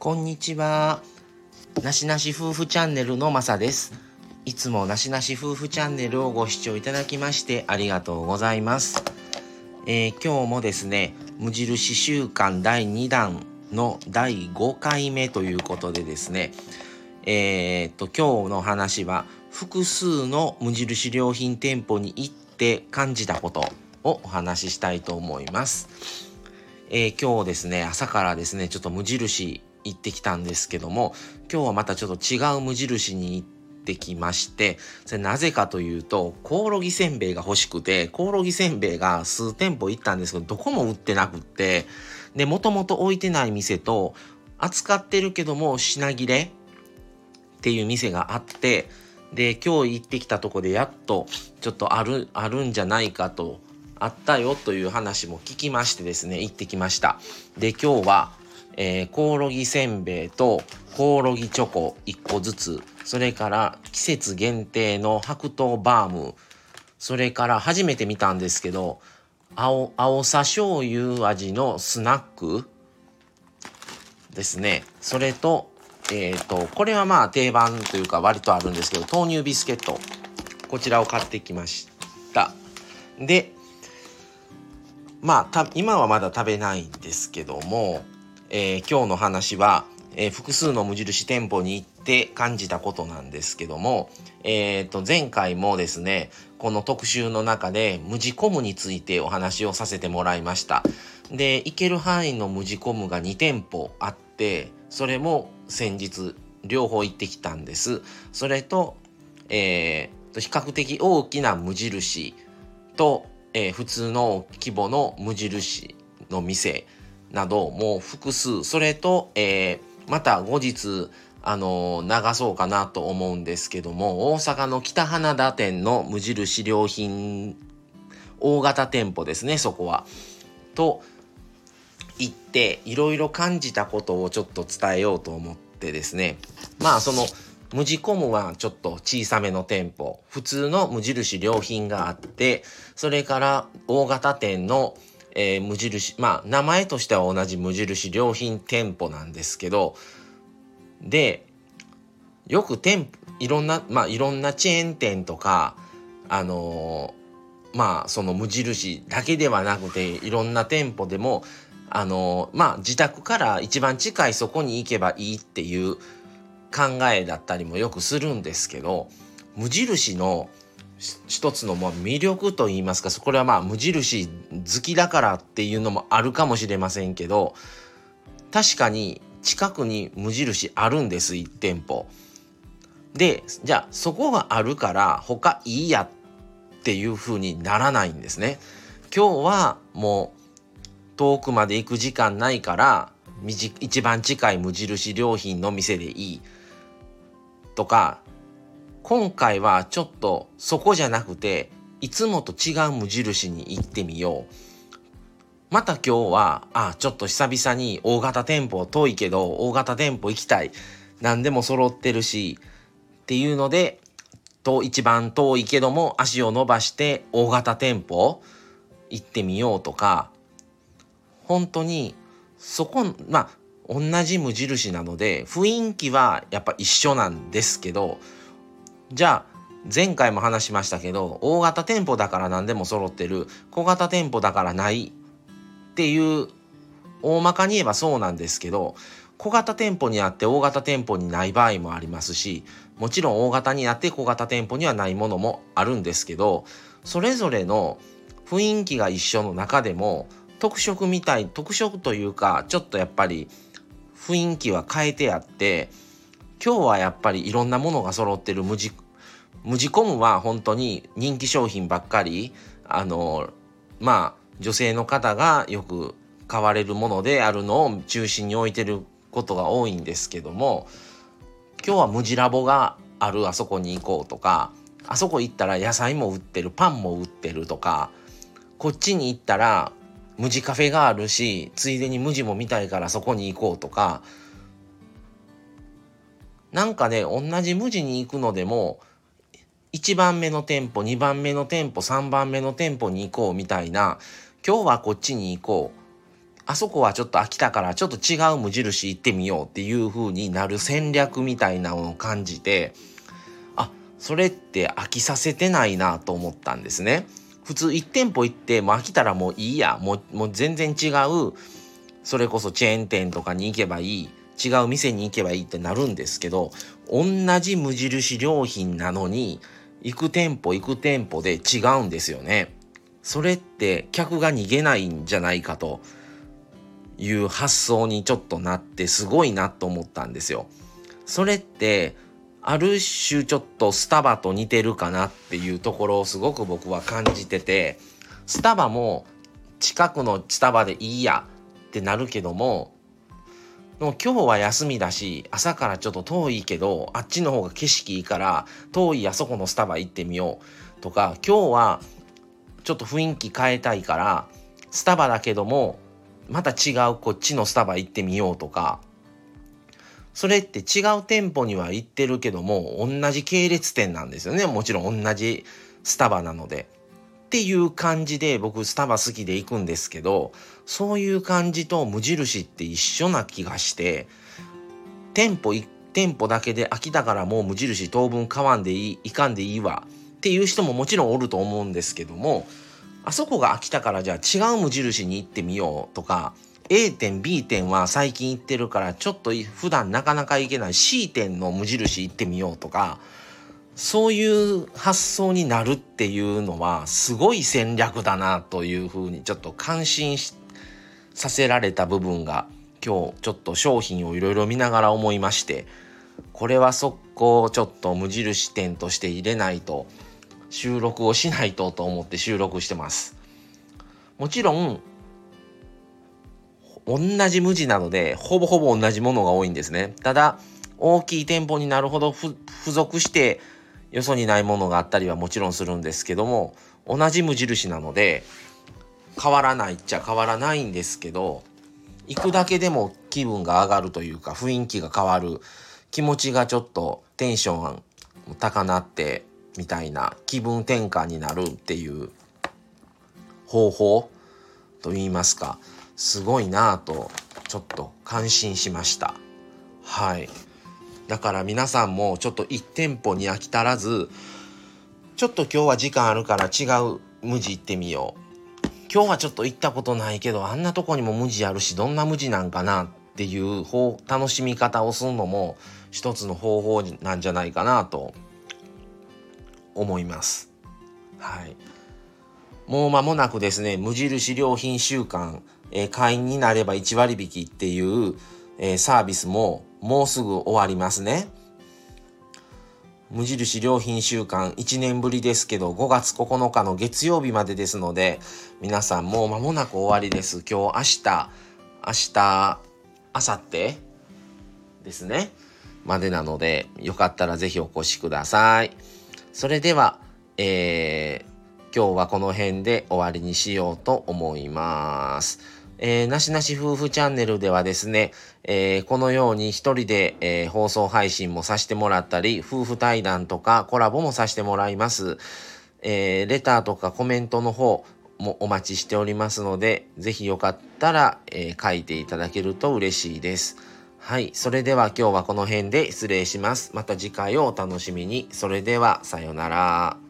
こんにちは。なしなし夫婦チャンネルのまさです。いつもなしなし夫婦チャンネルをご視聴いただきましてありがとうございます。えー、今日もですね、無印週間第2弾の第5回目ということでですね、えー、っと、今日の話は複数の無印良品店舗に行って感じたことをお話ししたいと思います。えー、今日ですね、朝からですね、ちょっと無印行ってきたんですけども、今日はまたちょっと違う無印に行ってきまして、それなぜかというと、コオロギせんべいが欲しくて、コオロギせんべいが数店舗行ったんですけど、どこも売ってなくって、で、もともと置いてない店と、扱ってるけども品切れっていう店があって、で、今日行ってきたとこでやっとちょっとある、あるんじゃないかと、あったよという話も聞きましてですね、行ってきました。で、今日は、えー、コオロギせんべいとコオロギチョコ1個ずつ、それから季節限定の白桃バーム、それから初めて見たんですけど、青、青さ醤油味のスナックですね。それと、えっ、ー、と、これはまあ定番というか割とあるんですけど、豆乳ビスケット。こちらを買ってきました。で、まあ、今はまだ食べないんですけども、えー、今日の話は、えー、複数の無印店舗に行って感じたことなんですけども、えー、と前回もですねこの特集の中で無地コムについてお話をさせてもらいました。で行ける範囲の無地コムが2店舗あってそれも先日両方行ってきたんです。それと、えー、比較的大きな無印と、えー、普通の規模の無印の店なども複数それと、えー、また後日あの流そうかなと思うんですけども大阪の北花田店の無印良品大型店舗ですねそこは。と行っていろいろ感じたことをちょっと伝えようと思ってですねまあその無地コムはちょっと小さめの店舗普通の無印良品があってそれから大型店のえー、無印まあ名前としては同じ無印良品店舗なんですけどでよく店舗いろんなまあいろんなチェーン店とかあのー、まあその無印だけではなくていろんな店舗でもあのー、まあ自宅から一番近いそこに行けばいいっていう考えだったりもよくするんですけど無印の一つのま魅力といいますかそこはまあ無印好きだからっていうのもあるかもしれませんけど確かに近くに無印あるんです1店舗。でじゃあそこがあるから他いいやっていう風にならないんですね。今日はもう遠くまで行く時間ないから一番近い無印良品の店でいいとか今回はちょっとそこじゃなくていつもと違う無印に行ってみよう。また今日は、あ、ちょっと久々に大型店舗遠いけど、大型店舗行きたい。何でも揃ってるし、っていうので、と一番遠いけども足を伸ばして大型店舗行ってみようとか、本当にそこ、まあ、同じ無印なので雰囲気はやっぱ一緒なんですけど、じゃあ前回も話しましたけど大型店舗だから何でも揃ってる小型店舗だからないっていう大まかに言えばそうなんですけど小型店舗にあって大型店舗にない場合もありますしもちろん大型にあって小型店舗にはないものもあるんですけどそれぞれの雰囲気が一緒の中でも特色みたい特色というかちょっとやっぱり雰囲気は変えてあって今日はやっぱりいろんなものが揃ってる。無地無地コムは本当に人気商品ばっかり。あのまあ女性の方がよく買われるものであるのを中心に置いてることが多いんですけども今日は無地ラボがあるあそこに行こうとかあそこ行ったら野菜も売ってるパンも売ってるとかこっちに行ったら無地カフェがあるしついでに無地も見たいからそこに行こうとかなんかね、同じ無地に行くのでも、1番目の店舗、2番目の店舗、3番目の店舗に行こうみたいな、今日はこっちに行こう。あそこはちょっと飽きたからちょっと違う無印行ってみようっていう風になる戦略みたいなのを感じてあそれって飽きさせてないなと思ったんですね。普通1店舗行ってもう飽きたらもういいやもうもう全然違うそれこそチェーン店とかに行けばいい違う店に行けばいいってなるんですけど同じ無印良品なのに行く店舗行く店舗で違うんですよね。それって客が逃げないんじゃないかという発想にちょっとなってすごいなと思ったんですよ。それってある種ちょっとスタバと似てるかなっていうところをすごく僕は感じててスタバも近くのスタバでいいやってなるけどもでも今日は休みだし朝からちょっと遠いけどあっちの方が景色いいから遠いあそこのスタバ行ってみようとか今日はちょっと雰囲気変えたいからスタバだけどもまた違うこっちのスタバ行ってみようとかそれって違う店舗には行ってるけども同じ系列店なんですよねもちろん同じスタバなので。っていう感じで僕スタバ好きで行くんですけどそういう感じと無印って一緒な気がして店舗1店舗だけで飽きたからもう無印当分買わんでいいいかんでいいわっていう人ももちろんおると思うんですけどもあそこが飽きたからじゃあ違う無印に行ってみようとか A 店 B 店は最近行ってるからちょっと普段なかなか行けない C 店の無印行ってみようとかそういう発想になるっていうのはすごい戦略だなというふうにちょっと感心させられた部分が今日ちょっと商品をいろいろ見ながら思いましてこれは速攻ちょっと無印店として入れないと収録をしないとと思って収録してます。もちろん同じ無地なのでほぼほぼ同じものが多いんですね。ただ大きい店舗になるほど付属してよそにないものがあったりはもちろんするんですけども同じ無印なので変わらないっちゃ変わらないんですけど行くだけでも気分が上がるというか雰囲気が変わる気持ちがちょっとテンション高鳴ってみたいな気分転換になるっていう方法と言いますかすごいなぁとちょっと感心しましたはい。だから皆さんもちょっと1店舗に飽き足らずちょっと今日は時間あるから違う無地行ってみよう今日はちょっと行ったことないけどあんなとこにも無地あるしどんな無地なんかなっていう方楽しみ方をするのも一つの方法なんじゃないかなと思います。はい。もう間もなくですね、無印良品週間、えー、会員になれば1割引きっていう、えー、サービスももうすぐ終わりますね。無印良品週間1年ぶりですけど5月9日の月曜日までですので皆さんもう間もなく終わりです。今日明日明日明後日ですねまでなのでよかったらぜひお越しください。それでは、えー、今日はこの辺で終わりにしようと思います。えー、なしなし夫婦チャンネルではですね、えー、このように一人で、えー、放送配信もさせてもらったり、夫婦対談とかコラボもさせてもらいます。え、レターとかコメントの方もお待ちしておりますので、ぜひよかったら、え、書いていただけると嬉しいです。はい。それでは今日はこの辺で失礼します。また次回をお楽しみに。それでは、さようなら。